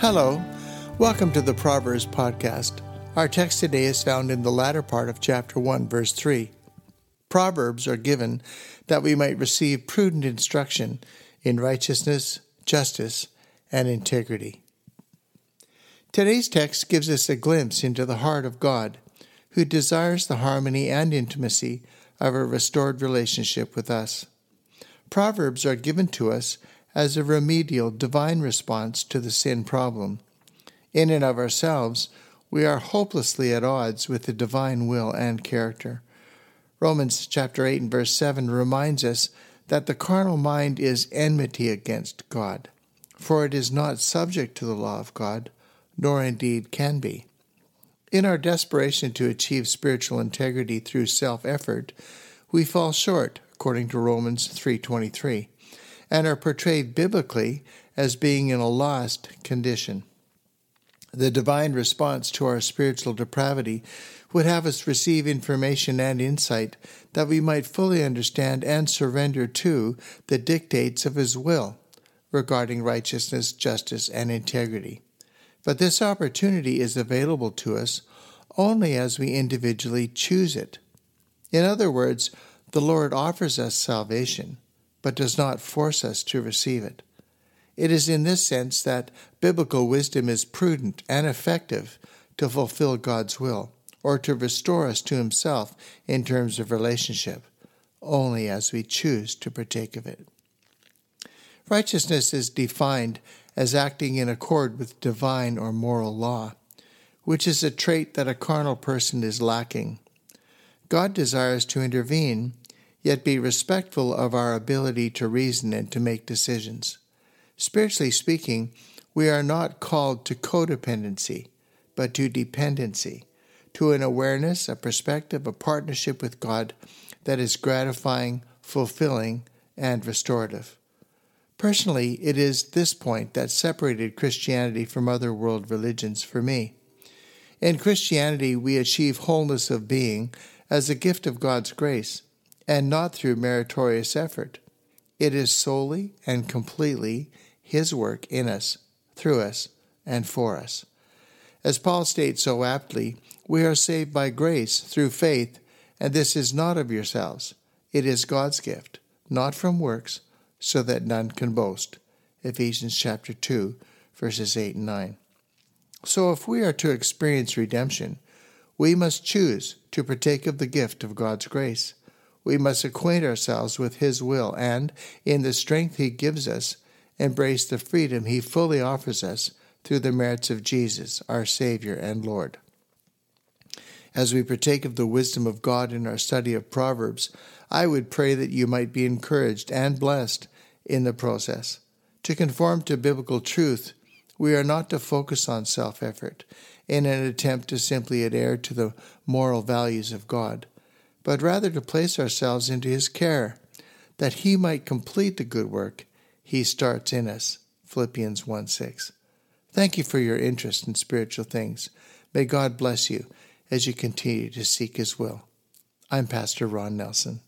Hello, welcome to the Proverbs podcast. Our text today is found in the latter part of chapter 1, verse 3. Proverbs are given that we might receive prudent instruction in righteousness, justice, and integrity. Today's text gives us a glimpse into the heart of God, who desires the harmony and intimacy of a restored relationship with us. Proverbs are given to us as a remedial divine response to the sin problem. In and of ourselves, we are hopelessly at odds with the divine will and character. Romans chapter 8 and verse 7 reminds us that the carnal mind is enmity against God, for it is not subject to the law of God, nor indeed can be. In our desperation to achieve spiritual integrity through self-effort, we fall short, according to Romans 3:23 and are portrayed biblically as being in a lost condition. The divine response to our spiritual depravity would have us receive information and insight that we might fully understand and surrender to the dictates of His will regarding righteousness, justice, and integrity. But this opportunity is available to us only as we individually choose it. In other words, the Lord offers us salvation but does not force us to receive it. It is in this sense that biblical wisdom is prudent and effective to fulfill God's will, or to restore us to Himself in terms of relationship, only as we choose to partake of it. Righteousness is defined as acting in accord with divine or moral law, which is a trait that a carnal person is lacking. God desires to intervene yet be respectful of our ability to reason and to make decisions. Spiritually speaking, we are not called to codependency, but to dependency, to an awareness, a perspective, a partnership with God that is gratifying, fulfilling, and restorative. Personally, it is this point that separated Christianity from other world religions for me. In Christianity, we achieve wholeness of being as a gift of God's grace and not through meritorious effort. It is solely and completely His work in us, through us, and for us. As Paul states so aptly, we are saved by grace through faith, and this is not of yourselves. It is God's gift, not from works, so that none can boast. Ephesians chapter 2, verses 8 and 9. So if we are to experience redemption, we must choose to partake of the gift of God's grace we must acquaint ourselves with His will and, in the strength He gives us, embrace the freedom He fully offers us through the merits of Jesus, our Savior and Lord. As we partake of the wisdom of God in our study of Proverbs, I would pray that you might be encouraged and blessed in the process. To conform to biblical truth, we are not to focus on self effort in an attempt to simply adhere to the moral values of God but rather to place ourselves into His care, that He might complete the good work He starts in us. Philippians 1 6. Thank you for your interest in spiritual things. May God bless you as you continue to seek His will. I'm Pastor Ron Nelson.